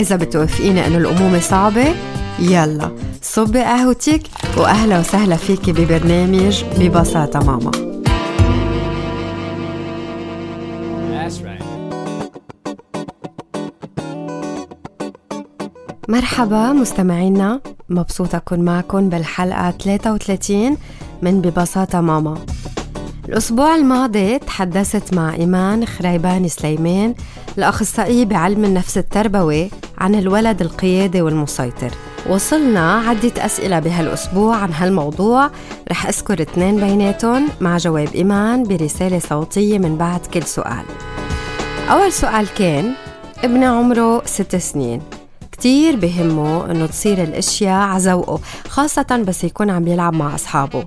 إذا بتوافقيني إنه الأمومة صعبة يلا صبي قهوتك وأهلا وسهلا فيكي ببرنامج ببساطة ماما. مرحبا مستمعينا مبسوطة أكون معكم بالحلقة 33 من ببساطة ماما. الأسبوع الماضي تحدثت مع إيمان خريبان سليمان الأخصائية بعلم النفس التربوي عن الولد القيادي والمسيطر. وصلنا عدة أسئلة بهالأسبوع عن هالموضوع. رح أذكر اثنين بيناتهم مع جواب إيمان برسالة صوتية من بعد كل سؤال. أول سؤال كان ابني عمره ست سنين. كتير بهمه إنه تصير الأشياء عزوقه خاصة بس يكون عم يلعب مع أصحابه.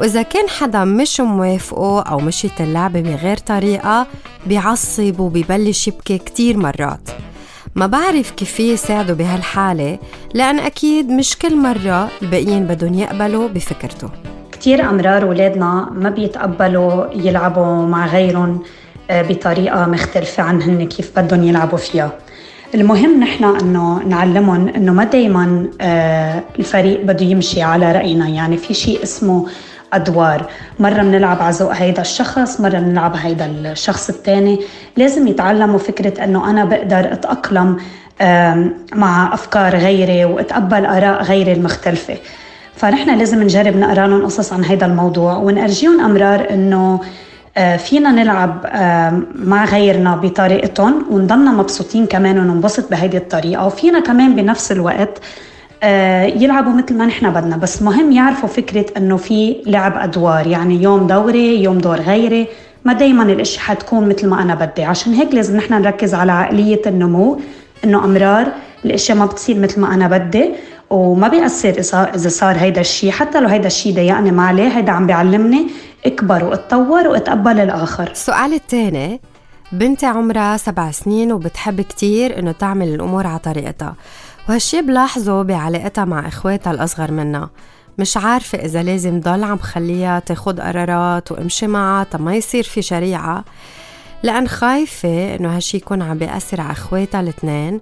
وإذا كان حدا مش موافقه أو مشيت اللعبة بغير طريقة بيعصب وبيبلش يبكي كتير مرات. ما بعرف كيف يساعده بهالحالة لأن أكيد مش كل مرة الباقيين بدهم يقبلوا بفكرته. كتير أمرار ولادنا ما بيتقبلوا يلعبوا مع غيرهم آه، بطريقة مختلفة عنهن كيف بدهم يلعبوا فيها. المهم نحن إنه نعلمهم إنه ما دائما آه، الفريق بده يمشي على رأينا. يعني في شيء اسمه أدوار. مرة بنلعب على ذوق هيدا الشخص مرة بنلعب هيدا الشخص الثاني لازم يتعلموا فكرة إنه أنا بقدر أتأقلم مع أفكار غيري وأتقبل آراء غيري المختلفة. فنحن لازم نجرب نقرأ لهم قصص عن هيدا الموضوع ونرجيهم أمرار إنه آه، فينا نلعب مع غيرنا بطريقتهم ونضلنا مبسوطين كمان وننبسط بهيدي الطريقة. وفينا كمان بنفس الوقت يلعبوا مثل ما نحن بدنا. بس مهم يعرفوا فكرة إنه في لعب أدوار. يعني يوم دوري يوم دور غيري. ما دايما الإشي حتكون مثل ما أنا بدي. عشان هيك لازم نحن نركز على عقلية النمو إنه أمرار. الاشياء ما بتصير مثل ما أنا بدي وما بيأثر إذا صار هيدا الشيء حتى لو هيدا الشيء ضايقني ما عليه هيدا عم بيعلمني اكبر واتطور واتقبل الآخر. السؤال الثاني بنتي عمرها سبع سنين وبتحب كتير إنه تعمل الأمور على طريقتها. وهالشي بلاحظه بعلاقتها مع إخواتها الأصغر منها مش عارفة إذا لازم ضل عم خليها تاخد قرارات وامشي معها ما يصير في شريعة. لأن خايفة إنه هالشي يكون عم بيأثر على إخواتها الاثنين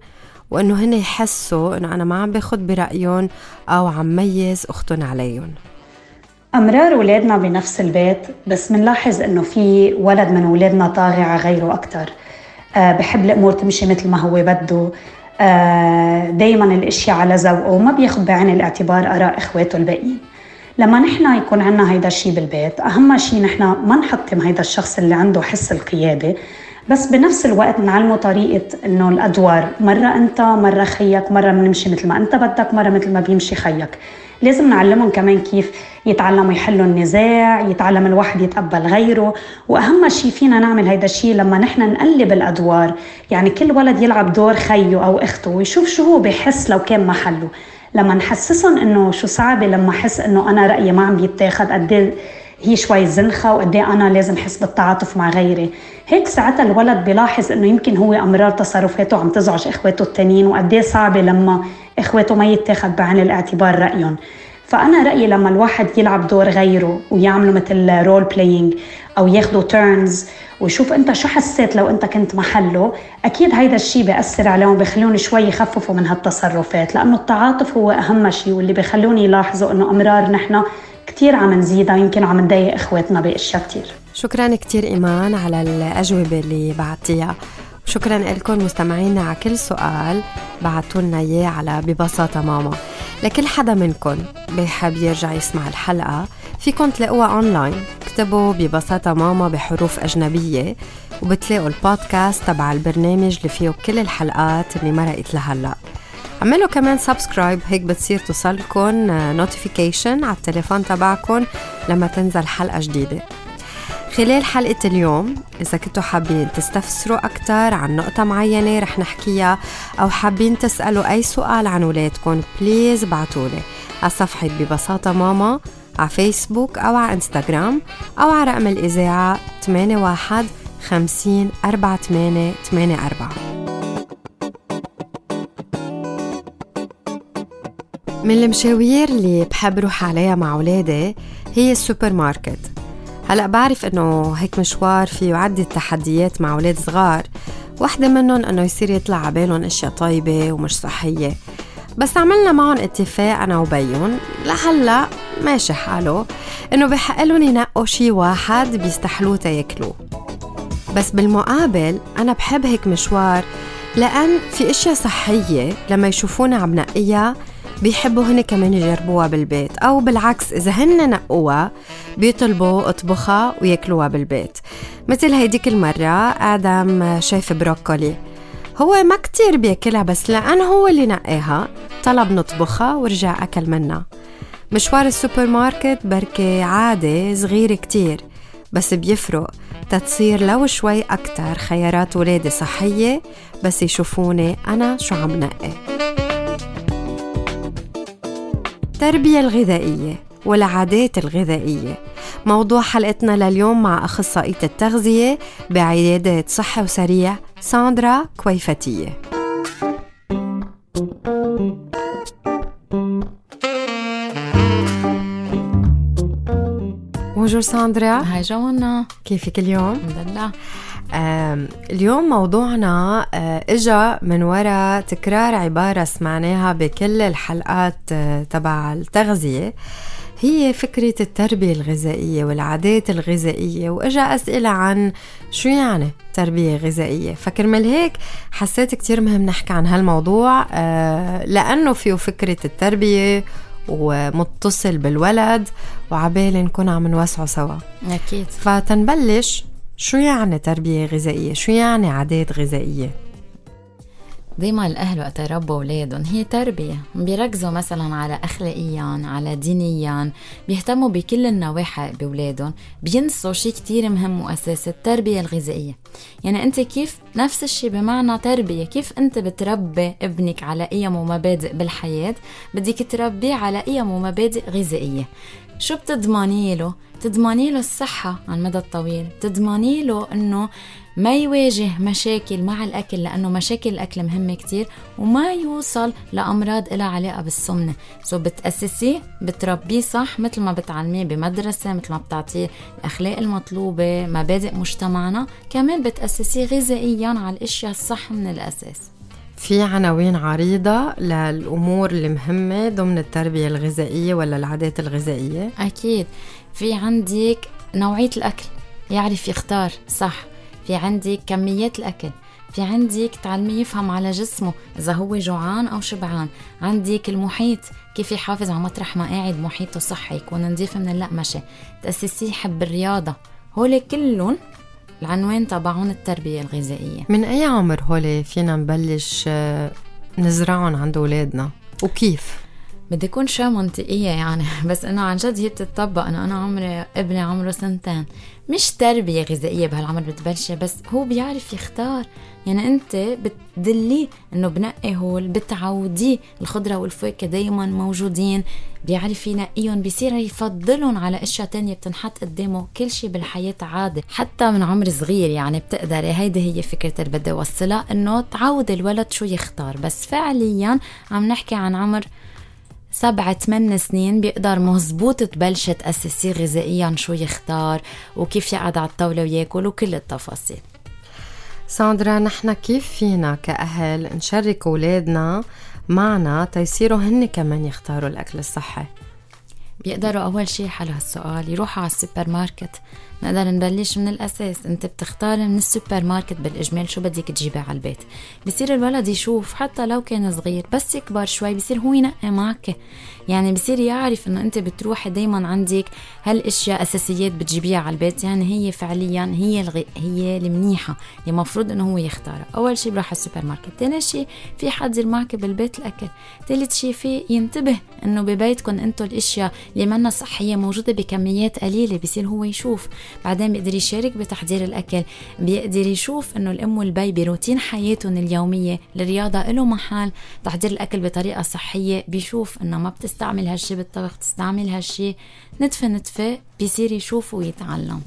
وإنه هن يحسوا إنه أنا ما عم باخد برأيهم أو عم ميز أختهم عليهم. أمرار ولادنا بنفس البيت بس بنلاحظ إنه في ولد من ولادنا طاغي على غيره أكثر أه بحب الأمور تمشي مثل ما هو بده. دايما الأشياء على ذوقه وما بياخذ بعين الاعتبار آراء إخواته الباقيين لما نحن يكون عنا هيدا الشيء بالبيت أهم شيء نحن ما نحطم هيدا الشخص اللي عنده حس القيادة بس بنفس الوقت نعلمه طريقة إنه الأدوار، مرة أنت، مرة خيك، مرة بنمشي مثل ما أنت بدك، مرة مثل ما بيمشي خيك. لازم نعلمهم كمان كيف يتعلموا يحلوا النزاع يتعلم الواحد يتقبل غيره. وأهم شيء فينا نعمل هيدا الشيء لما نحن نقلب الأدوار. يعني كل ولد يلعب دور خيه أو أخته ويشوف شو هو بحس لو كان محله لما نحسسهم إنه شو صعبه لما أحس إنه أنا رأيي ما عم بيتاخذ قد إيه هي شوي زنخة وقد إيه أنا لازم أحس بالتعاطف مع غيري. هيك ساعتها الولد بيلاحظ إنه يمكن هو أمرار تصرفاته عم تزعج إخواته التانيين وقد إيه صعبة لما اخواته ما يتاخذ بعين الاعتبار رأيهم. فأنا رأيي لما الواحد يلعب دور غيره ويعملوا مثل role playing أو ياخذوا تيرنز ويشوف أنت شو حسيت لو أنت كنت محله أكيد هيدا الشيء بيأثر عليهم بخليهم شوي يخففوا من هالتصرفات. لأنه التعاطف هو أهم شيء واللي بخلوني يلاحظوا إنه أمرار نحن كثير عم نزيدها يمكن عم نضايق إخواتنا بأشياء كثير شكرا كثير إيمان على الأجوبة اللي بعتيها. شكرا لكم مستمعينا على كل سؤال. بعتوا لنا إياه على ببساطة ماما. لكل حدا منكم بيحب يرجع يسمع الحلقة فيكم تلاقوها اونلاين اكتبوا ببساطة ماما بحروف أجنبية وبتلاقوا البودكاست تبع البرنامج اللي فيه كل الحلقات اللي مرقت لهلا عملوا كمان subscribe هيك بتصير توصلكم notification على التليفون تبعكم لما تنزل حلقة جديدة. خلال حلقة اليوم إذا كنتوا حابين تستفسروا أكثر عن نقطة معينة رح نحكيها أو حابين تسألوا أي سؤال عن ولادكم please بعتولي. على صفحة ببساطة ماما على فيسبوك أو على إنستغرام أو على رقم الإذاعة 81 50 48 84 من المشاوير اللي بحب روح عليها مع أولادي هي السوبر ماركت. هلأ بعرف إنه هيك مشوار فيه عدة تحديات مع أولاد صغار. واحدة منهم إنه يصير يطلع عبالهم أشياء طيبة ومش صحية. بس عملنا معهم اتفاق أنا وبيون لهلأ ماشي حاله. إنه بحق لهم ينقوا شي واحد بيستحلوه تياكلوه بس بالمقابل أنا بحب هيك مشوار لأن في أشياء صحية لما يشوفونا عم نقيها بيحبوا هن كمان يجربوها بالبيت أو بالعكس إذا هن نقوها بيطلبوا أطبخها ويأكلوها بالبيت. مثل هيديك المرة آدم شايف بروكولي هو ما كتير بيأكلها بس لأن هو اللي نقاها طلب نطبخها ورجع أكل منها. مشوار السوبر ماركت بركة عادة صغيرة كتير بس بيفرق. تتصير لو شوي أكتر خيارات ولادي صحية بس يشوفوني أنا شو عم نقي. التربية الغذائية والعادات الغذائية. موضوع حلقتنا لليوم مع أخصائية التغذية بعيادة صحة وسريع ساندرا كويفتية. بونجور ساندرا هاي جوانا كيفك اليوم؟ الحمد لله. اليوم موضوعنا آه، إجا من وراء تكرار عبارة سمعناها بكل الحلقات آه، تبع التغذية. هي فكرة التربية الغذائية والعادات الغذائية وإجا أسئلة عن شو يعني تربية غذائية. فكرمال هيك حسيت كتير مهم نحكي عن هالموضوع آه، لأنه فيه فكرة التربية ومتصل بالولد وعبالي نكون عم نوسعه سوا. أكيد. فتنبلش شو يعني تربية غذائية؟ شو يعني عادات غذائية؟ دايما الأهل وقت يربوا أولادهم هي تربية. بيركزوا مثلا على اخلاقيا على دينيا بيهتموا بكل النواحي بأولادهم. بينسوا شيء كتير مهم واساسي التربية الغذائية. يعني أنت كيف؟ نفس الشيء بمعنى تربية. كيف أنت بتربي ابنك على قيم ومبادئ بالحياة؟ بدك تربيه على قيم ومبادئ غذائية. شو بتضمني له؟ تضمني له الصحة على المدى الطويل. تضمني له إنه ما يواجه مشاكل مع الأكل لأنه مشاكل الأكل مهمة كتير وما يوصل لأمراض لها علاقة بالسمنة. سو بتأسسيه بتربيه صح مثل ما بتعلميه بمدرسة مثل ما بتعطيه الأخلاق المطلوبة مبادئ مجتمعنا. كمان بتأسسيه غذائيا على الأشياء الصح من الأساس. في عناوين عريضة للأمور المهمة ضمن التربية الغذائية ولا العادات الغذائية؟ أكيد. في عندك نوعية الأكل يعرف يختار صح. في عندك كميات الأكل. في عندك تعلمي يفهم على جسمه إذا هو جوعان أو شبعان. عندك المحيط كيف يحافظ على مطرح ما قاعد محيطه صحي يكون نظيف من اللقمشة. تأسسيه يحب الرياضة. هول كلهم العنوان تبعون التربية الغذائية. من أي عمر هول فينا نبلش آه، نزرعهم عند أولادنا؟ وكيف؟ بدي أكون شوي منطقية يعني بس إنه عن جد هي بتطبق إنه أنا عمري ابني عمره سنتين. مش تربية غذائية بهالعمر بتبلشي بس هو بيعرف يختار. يعني أنت بتدليه إنه بنقي هول بتعوديه الخضرة والفواكه دايما موجودين. بيعرف ينقيهم بيصير يفضلهم على أشياء تانية بتنحط قدامه. كل شيء بالحياة عادي حتى من عمر صغير يعني بتقدري. هيدي هي فكرة اللي بدي أوصلها إنه تعود الولد شو يختار. بس فعليا عم نحكي عن عمر سبعة ثمان سنين بيقدر مزبوط تبلش تأسسيه غذائيا شو يختار وكيف يقعد على الطاولة وياكل وكل التفاصيل. ساندرا نحن كيف فينا كأهل نشارك أولادنا معنا تيصيروا هن كمان يختاروا الأكل الصحي. بيقدروا أول شيء حل هالسؤال يروحوا على السوبر ماركت نقدر نبلش من الأساس. أنت بتختار من السوبر ماركت بالإجمال شو بدك تجيبه على البيت. بصير الولد يشوف حتى لو كان صغير بس يكبر شوي بصير هو ينقي معك يعني بصير يعرف إنه أنت بتروحي دايما عندك هالأشياء أساسيات بتجيبيها على البيت. يعني هي فعليا هي الغي... هي المنيحة اللي المفروض إنه هو يختارها. أول شيء بروح على السوبر ماركت. ثاني شيء في حد معك بالبيت الأكل. ثالث شيء في ينتبه إنه ببيتكم أنتم الأشياء اللي منا صحية موجودة بكميات قليلة. بصير هو يشوف. بعدين بيقدر يشارك بتحضير الأكل. بيقدر يشوف إنه الأم والبي بروتين حياتهم اليومية الرياضه له محل. تحضير الأكل بطريقة صحية بيشوف إنه ما بتستعمل هالشي بالطبخ تستعمل هالشي. نتفة نتفة بيصير يشوف ويتعلم.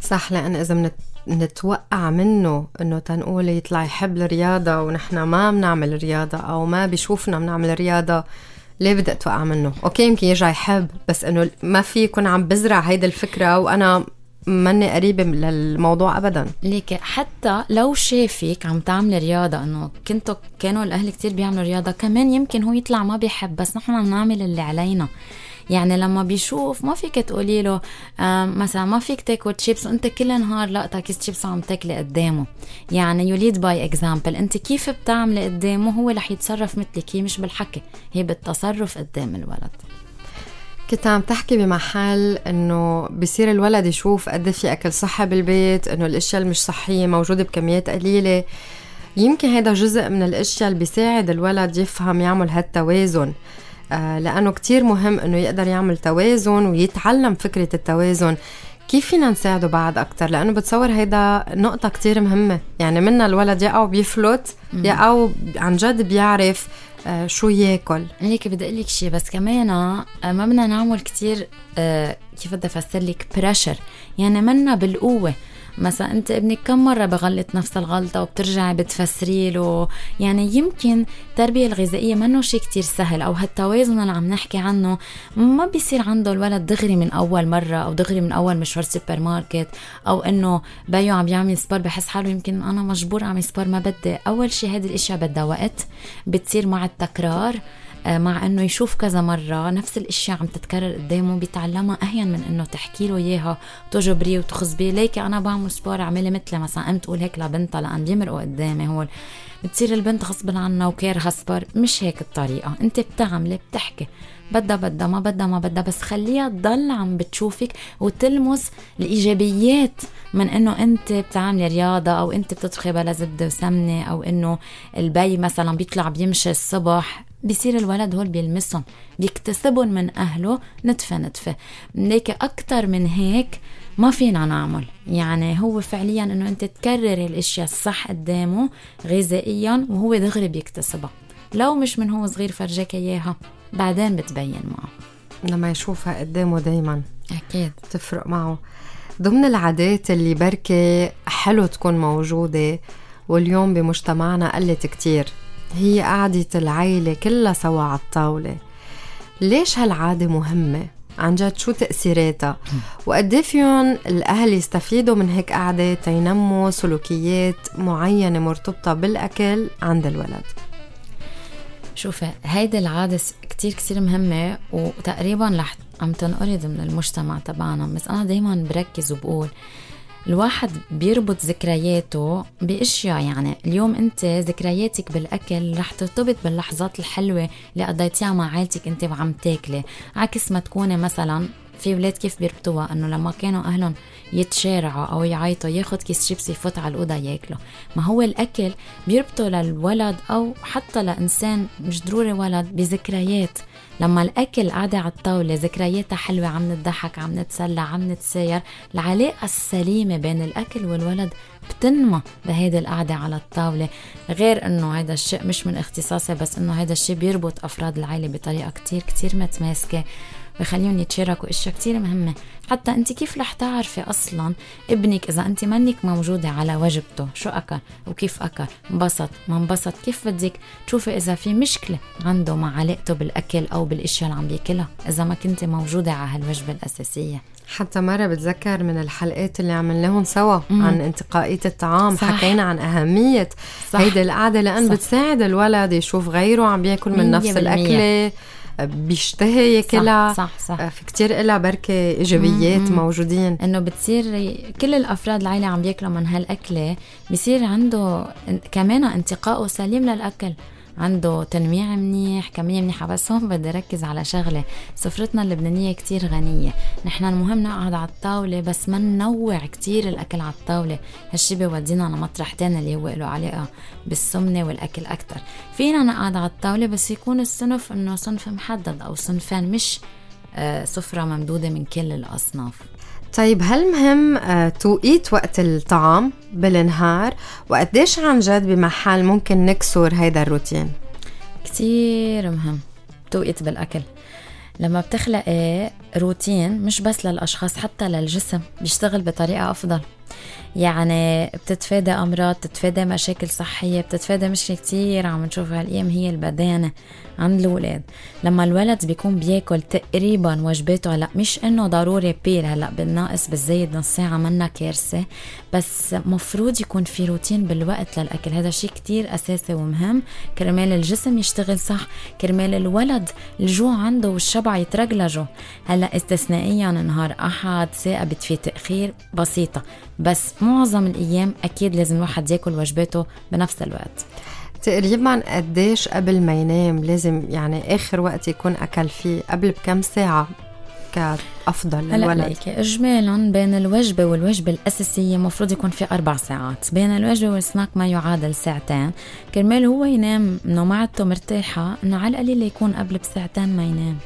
صح لأن إذا منت نتوقع منه إنه تنقول يطلع يحب الرياضة ونحن ما بنعمل رياضة أو ما بيشوفنا بنعمل رياضة ليه بدي أتوقع منه؟ أوكي يمكن يرجع يحب بس إنه ما في يكون عم بزرع هيدي الفكرة وأنا ماني قريبة للموضوع أبدا. ليك حتى لو شافك عم تعملي رياضة إنه كنتوا كانوا الأهل كتير بيعملوا رياضة كمان يمكن هو يطلع ما بيحب بس نحن عم نعمل اللي علينا. يعني لما بيشوف ما فيك تقولي له مثلا ما فيك تاكل تشيبس وانت كل نهار لا كيس تشيبس عم تاكلي قدامه. يعني you lead by example أنت كيف بتعملي قدامه؟ هو رح يتصرف مثلك هي مش بالحكي هي بالتصرف قدام الولد. كنت عم تحكي بمحل إنه بصير الولد يشوف قد في أكل صحي بالبيت إنه الأشياء المش صحية موجودة بكميات قليلة. يمكن هذا جزء من الأشياء اللي بيساعد الولد يفهم يعمل هالتوازن. آه، لأنه كتير مهم أنه يقدر يعمل توازن ويتعلم فكرة التوازن. كيف فينا نساعده بعد أكتر؟ لأنه بتصور هيدا نقطة كتير مهمة. يعني منا الولد يا أو بيفلت يا أو عن جد بيعرف شو ياكل. هيك بدي أقول لك شيء بس كمان آه، ما بدنا نعمل كتير كيف بدي أفسر لك pressure يعني منا بالقوة. مثلا انت ابنك كم مرة بغلط نفس الغلطة وبترجعي بتفسري له يعني يمكن التربية الغذائية منه شيء كتير سهل أو هالتوازن اللي عم نحكي عنه ما بيصير عنده الولد دغري من أول مرة أو دغري من أول مشوار سوبر ماركت أو إنه بيو عم يعمل sport بحس حاله يمكن أنا مجبور أعمل sport ما بدي. أول شيء هذه الأشياء بدها وقت بتصير مع التكرار. مع إنه يشوف كذا مرة نفس الاشياء عم تتكرر قدامه بيتعلمها أهون من إنه تحكي له إياها تجبريه وتغصبيه ليكي أنا بعمل sport أعملي مثلي مثلا ام تقول هيك لبنتها لأن بيمرقوا قدامي هول. بتصير البنت غصبا عنها وكارهة sport مش هيك الطريقة. أنت بتعملي بتحكي. بدها بدها ما بدها ما بدها. بس خليها تضل عم بتشوفك وتلمس الإيجابيات من إنه أنت بتعملي رياضة أو أنت بتطبخي بلا زبدة وسمنة أو إنه البي مثلا بيطلع بيمشي الصبح بصير الولد هول بيلمسهم بيكتسبهم من أهله نتفة نتفة. ليك أكتر من هيك ما فينا نعمل. يعني هو فعليا إنه أنت تكرري الأشياء الصح قدامه غذائيا وهو دغري بيكتسبها. لو مش من هو صغير فرجاك إياها بعدين بتبين معه. لما يشوفها قدامه دايما. أكيد. تفرق معه. ضمن العادات اللي بركي حلو تكون موجودة واليوم بمجتمعنا قلت كتير. هي قعدة العيلة كلها سوا على الطاولة. ليش هالعادة مهمة؟ عن جد شو تأثيراتها؟ وقد إيه فيهم الأهل يستفيدوا من هيك قعدة تينموا سلوكيات معينة مرتبطة بالأكل عند الولد؟ شوفي هيدي العادة كتير كتير مهمة وتقريبا رح عم تنقرض من المجتمع تبعنا بس أنا دايما بركز وبقول الواحد بيربط ذكرياته بأشياء يعني اليوم أنت ذكرياتك بالأكل رح ترتبط باللحظات الحلوة اللي قضيتيها مع عائلتك أنت وعم تاكلي. عكس ما تكوني مثلا في ولاد كيف بيربطوها؟ إنه لما كانوا أهلهم يتشارعوا أو يعيطوا ياخد كيس شيبسي يفوت على الأوضة ياكله ما هو الأكل بيربطه للولد أو حتى لإنسان مش ضروري ولد بذكريات. لما الأكل قاعدة على الطاولة ذكرياتها حلوة عم نضحك عم نتسلى عم نتساير العلاقة السليمة بين الأكل والولد بتنمى بهيدي القعدة على الطاولة. غير إنه هذا الشيء مش من اختصاصي بس إنه هذا الشيء بيربط أفراد العائلة بطريقة كتير كتير متماسكة. بخليهم يتشاركوا إشياء كتير مهمة. حتى أنت كيف رح تعرفي أصلا ابنك إذا أنت منك موجودة على وجبته شو أكل؟ وكيف أكل؟ انبسط؟ ما انبسط؟ كيف بدك؟ تشوفي إذا في مشكلة عنده مع علاقته بالأكل أو بالإشياء اللي عم بياكلها إذا ما كنت موجودة على هالوجبة الأساسية. حتى مرة بتذكر من الحلقات اللي عملناهم سوا مم. عن انتقائية الطعام صح. حكينا عن أهمية صح. هيدي القعدة لأن صح. بتساعد الولد يشوف غيره عم بياكل من نفس الأكلة. بيشتهي ياكلها صح صح, صح. في كتير إلها بركة إيجابيات مم. موجودين إنه بتصير كل الأفراد العائلة عم بياكلوا من هالأكلة بصير عنده كمان انتقائه سليم للأكل عنده تنويع منيح كمية منيحة بس هون بدي ركز على شغلة. سفرتنا اللبنانية كتير غنية. نحن المهم نقعد على الطاولة بس ما ننوع كتير الأكل على الطاولة. هالشي بيودينا لمطرح تاني اللي هو له علاقة بالسمنة والأكل أكتر. فينا نقعد على الطاولة بس يكون الصنف إنه صنف محدد أو صنفين مش آه، سفرة ممدودة من كل الأصناف. طيب هل مهم آه، توقيت وقت الطعام بالنهار؟ وقديش عن جد بمحل ممكن نكسر هيدا الروتين؟ كتير مهم توقيت بالأكل. لما بتخلقي روتين مش بس للأشخاص حتى للجسم بيشتغل بطريقة أفضل. يعني بتتفادى أمراض بتتفادى مشاكل صحية بتتفادى مشكلة كتير عم نشوفها هالأيام هي البدانة. عند الولاد. لما الولد بيكون بياكل تقريبا وجباته هلأ مش إنه ضروري بيل هلأ بالناقص بالزايد نص ساعه منا كارثة. بس مفروض يكون في روتين بالوقت للأكل. هذا شيء كتير أساسي ومهم. كرمال الجسم يشتغل صح. كرمال الولد الجوع عنده والشبع يترجلجه. هلأ استثنائيا نهار أحد ثاقبت في تأخير بسيطة. بس معظم الأيام أكيد لازم الواحد ياكل وجباته بنفس الوقت. تقريبا قديش قبل ما ينام لازم يعني آخر وقت يكون أكل فيه قبل بكم ساعة كأفضل للولد هلا إجمالا بين الوجبة والوجبة الأساسية مفروض يكون في أربع ساعات. بين الوجبة والسناك ما يعادل ساعتين. كرمال هو ينام إنه معدته مرتاحة إنه على القليل يكون قبل بساعتين ما ينام.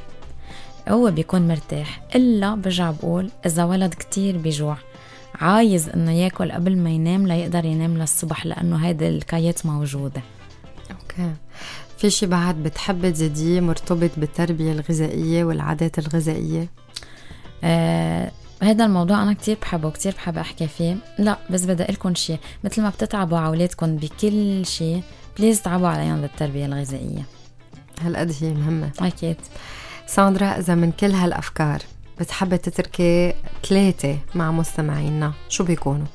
هو بيكون مرتاح إلا برجع بقول إذا ولد كتير بيجوع عايز إنه ياكل قبل ما ينام ليقدر ينام للصبح لأنه هيدي ال case ات موجودة. okay في شي بعد بتحب تزيديه مرتبط بالتربية الغذائية والعادات الغذائية؟ آه هذا الموضوع أنا كتير بحبه كتير بحب أحكي فيه. لا بس بدي لكم شيء مثل ما بتتعبوا على أولادكم بكل شيء please تعبوا عليهم بالتربية الغذائية. هالقد هي مهمة. أكيد. ساندرا إذا من كل هالأفكار بتحبي تتركي ثلاثة مع مستمعينا شو بيكونوا؟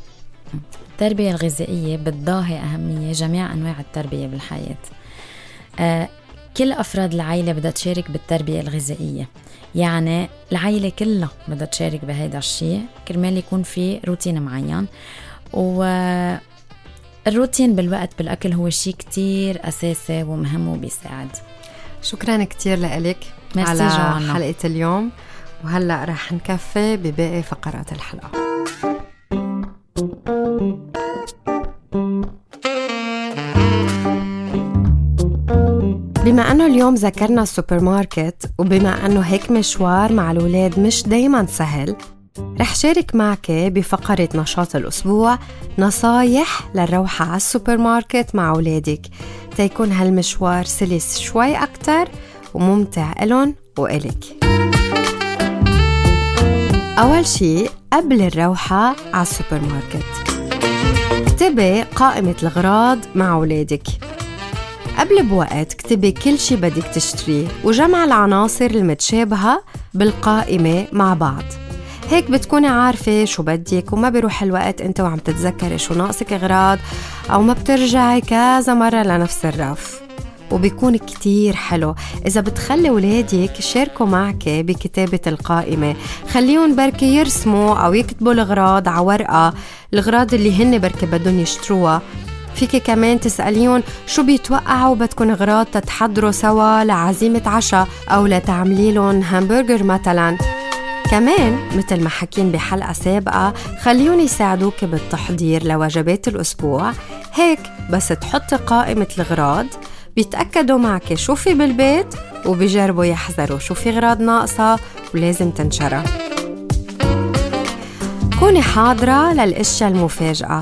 التربية الغذائية بتضاهي أهمية جميع أنواع التربية بالحياة. آه كل أفراد العائلة بدها تشارك بالتربية الغذائية. يعني العائلة كلها بدها تشارك بهذا الشيء كرمال يكون في روتين معين. و الروتين بالوقت بالأكل هو شيء كتير أساسي ومهم وبيساعد. شكرا كتير لك على جوانا. حلقة اليوم. وهلأ رح نكفي بباقي فقرات الحلقة. بما أنه اليوم ذكرنا السوبر ماركت وبما أنه هيك مشوار مع الولاد مش دايما سهل رح شارك معك بفقرة نشاط الأسبوع نصايح للروحة على السوبر ماركت مع أولادك. تيكون هالمشوار سلس شوي أكتر وممتع إلن وإلك. أول شي قبل الروحة على السوبر ماركت اكتبي قائمة الأغراض مع أولادك. قبل بوقت اكتبي كل شي بدك تشتريه وجمع العناصر المتشابهة بالقائمة مع بعض. هيك بتكوني عارفة شو بدك وما بيروح الوقت انت وعم تتذكري شو ناقصك اغراض أو ما بترجعي كذا مرة لنفس الرف. وبيكون كتير حلو. إذا بتخلي ولادك يشاركوا معك بكتابة القائمة. خليهم بركي يرسموا أو يكتبوا الأغراض على ورقة الأغراض اللي هن بركي بدهم يشتروها. فيك كمان تسأليهم شو بيتوقعوا بدكم أغراض تتحضروا سوا لعزيمة عشاء أو لتعملي لهم همبرجر مثلا. كمان مثل ما حكين بحلقة سابقة خليهم يساعدوك بالتحضير لوجبات الأسبوع. هيك بس تحطي قائمة الأغراض بيتأكدوا معك شو في بالبيت وبيجربوا يحذروا شو في أغراض ناقصة ولازم تنشرى كوني حاضرة للأشياء المفاجئة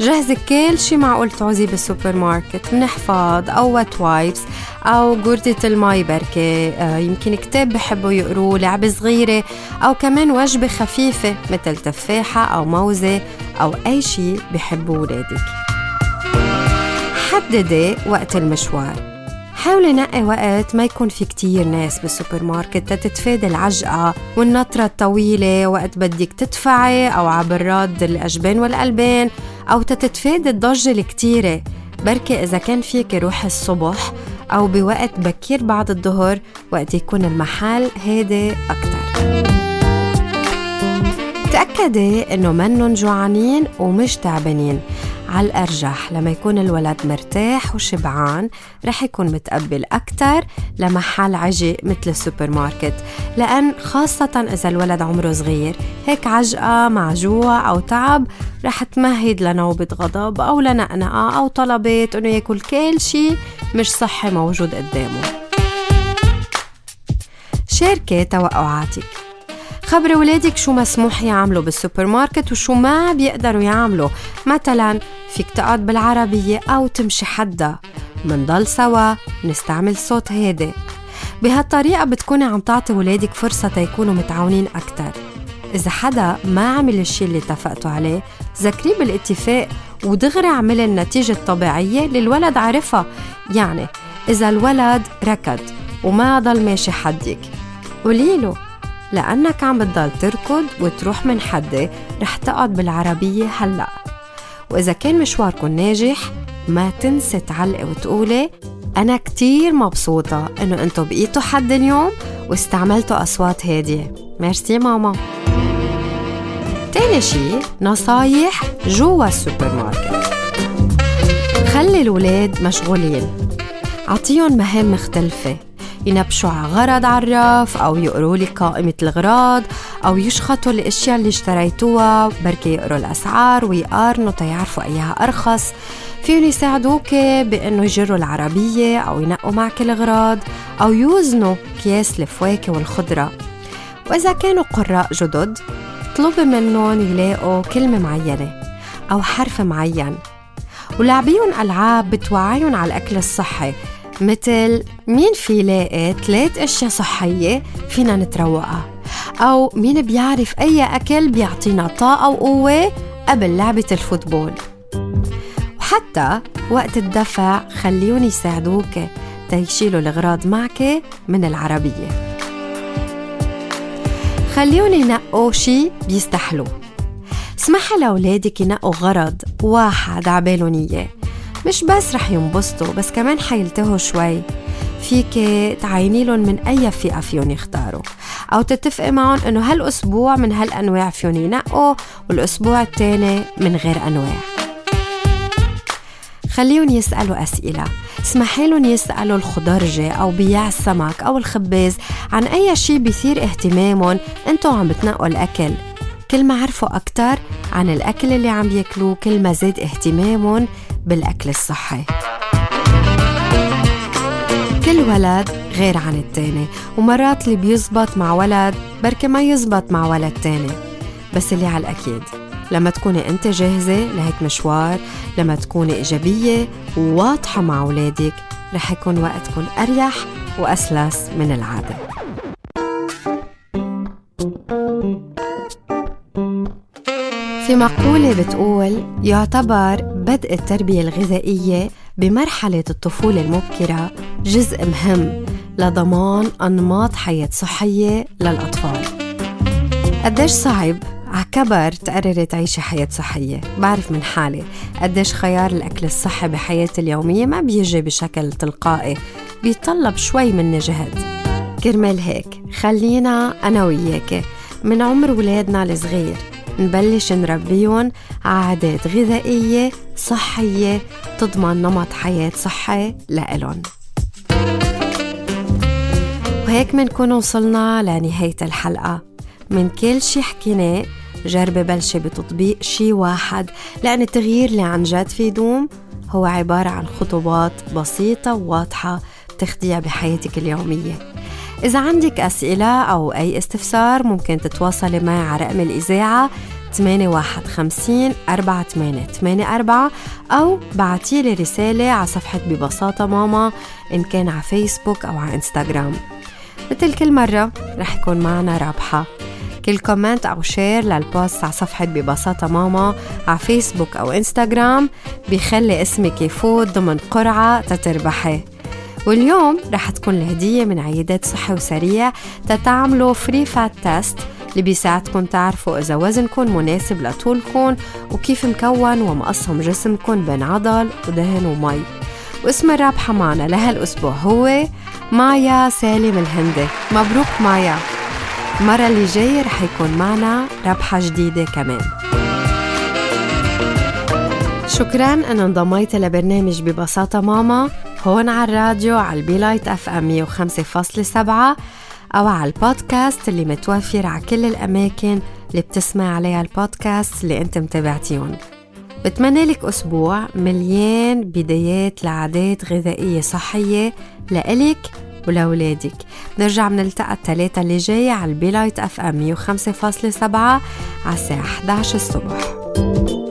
جهزي كل شي معقول تعوزيه بالسوبر ماركت من حفاض أو wet wipes أو قردة المي بركة. آه يمكن كتاب بحبوا يقروه لعبة صغيرة أو كمان وجبة خفيفة مثل تفاحة أو موزة أو أي شي بحبوا ولادك. حددي وقت المشوار. حاولي نقي وقت ما يكون في كتير ناس بالسوبر ماركت تتفادي العجقة والنطرة الطويلة وقت بدك تدفعي أو عبراد الأجبان والألبان أو تتفادي الضجة الكتيرة. بركي إذا كان فيك روحي الصبح أو بوقت بكير بعد الظهر وقت يكون المحل هادي أكتر. تأكدي إنه منن جوعانين ومش تعبانين. على الأرجح. لما يكون الولد مرتاح وشبعان رح يكون متقبل أكتر لمحل عجق مثل السوبر ماركت لأن خاصة إذا الولد عمره صغير هيك عجقة مع جوع أو تعب رح تمهد لنوبة غضب أو لنقنقة أو طلبات إنه ياكل كل شي مش صحي موجود قدامه. شاركي توقعاتك. خبري ولادك شو مسموح يعملوا بالسوبر ماركت وشو ما بيقدروا يعملوا. مثلا فيك تقعد بالعربية أو تمشي حدا. منضل سوا نستعمل صوت هادي. بهالطريقة بتكوني عم تعطي ولادك فرصة تيكونوا متعاونين أكتر. إذا حدا ما عمل الشي اللي اتفقتوا عليه ذكريه بالاتفاق ودغري عمل النتيجة الطبيعية اللي الولد عرفها. يعني إذا الولد ركض وما ضل ماشي حدك. قوليله لأنك عم بتضل تركض وتروح من حدي رح تقعد بالعربية هلأ. وإذا كان مشواركم ناجح ما تنسي تعلقي وتقولي أنا كتير مبسوطة إنه أنتو بقيتوا حد اليوم واستعملتوا أصوات هادية. ميرسي ماما. تاني شي نصايح جوا السوبر ماركت خلي الولاد مشغولين. عطيهم مهام مختلفة. ينبشوا على غرض ع الرف أو يقروا لي قائمة الغراض أو يشخطوا الأشياء اللي اشتريتوها بركي يقروا الأسعار ويقارنوا تيعرفوا أيها أرخص. فيهم يساعدوك بأنه يجروا العربية أو ينقوا معك الغراض أو يوزنوا أكياس الفواكه والخضرة. وإذا كانوا قراء جدد اطلبي منهم يلاقوا كلمة معينة أو حرف معين. ولعبيهم ألعاب بتوعيهم على الأكل الصحي مثل مين في يلاقي ثلاث أشياء صحية فينا نتروقها؟ أو مين بيعرف أي أكل بيعطينا طاقة وقوة قبل لعبة الفوتبول؟ وحتى وقت الدفع خليهم يساعدوك تيشيلوا الغراض معك من العربية. خليهم ينقوا شي بيستحلوا اسمحي لأولادك ينقوا غرض واحد عبالهم إياه مش بس رح ينبسطوا بس كمان حيلتهوا شوي. فيك تعيني لهم من أي فئة فيهم يختاروا. أو تتفقي معهم إنه هالأسبوع من هالأنواع فيهم ينقوا والأسبوع التاني من غير أنواع. خليهم يسألوا أسئلة. اسمحي لهم يسألوا الخضرجة أو بياع السمك أو الخباز عن أي شي بيثير اهتمامهم انتو عم بتنقوا الأكل. كل ما عرفوا أكتر عن الأكل اللي عم ياكلوه كل ما زاد اهتمامهم بالأكل الصحي. كل ولد غير عن التاني ومرات اللي بيزبط مع ولد بركي ما يزبط مع ولد تاني. بس اللي على الأكيد لما تكوني أنت جاهزة لهيك مشوار لما تكوني إيجابية وواضحة مع أولادك رح يكون وقتكم أريح وأسلس من العادة. في مقولة بتقول يعتبر بدء التربية الغذائية بمرحلة الطفولة المبكرة جزء مهم لضمان أنماط حياة صحية للأطفال. قديش صعب عكبر تقرري تعيشي حياة صحية؟ بعرف من حالي قديش خيار الأكل الصحي بحياتي اليومية ما بيجي بشكل تلقائي بيطلب شوي مني جهد كرمال هيك خلينا أنا وياك من عمر ولادنا الصغير نبلش نربيهم عادات غذائية صحية تضمن نمط حياة صحي لإلن وهيك منكون وصلنا لنهاية الحلقة. من كل شي حكيناه جربي بلشي بتطبيق شي واحد لأن التغيير اللي عن جد في يدوم هو عبارة عن خطوات بسيطة وواضحة بتخديها بحياتك اليومية. إذا عندك أسئلة أو أي استفسار ممكن تتواصلي معي على رقم الإذاعة 815 4884 أو بعتيلي رسالة على صفحة ببساطة ماما إن كان على فيسبوك أو على إنستغرام. مثل كل مرة رح يكون معنا رابحة. كل comment أو share لل post على صفحة ببساطة ماما على فيسبوك أو إنستغرام بيخلي اسمك يفوت ضمن قرعة تتربحي. واليوم رح تكون الهدية من عيادات صحي وسريع تتعملوا free fat test اللي بيساعدكم تعرفوا إذا وزنكم مناسب لطولكم وكيف مكون ومقسم جسمكم بين عضل ودهن ومي. واسم الرابحة معنا لهالأسبوع هو مايا سالم الهندي. مبروك مايا. المرة اللي جاية رح يكون معنا رابحة جديدة كمان. شكرا إنك انضميت لبرنامج ببساطة ماما. هون على الراديو على البيلايت FM 105.7 أو على البودكاست اللي متوفر على كل الأماكن اللي بتسمع عليها البودكاست اللي أنت متابعتيهم بتمنى لك أسبوع مليان بدايات لعادات غذائية صحية لإلك ولأولادك. نرجع بنلتقى الثلاثة اللي جاي على البيلايت FM 105.7 على الساعة 11 الصبح.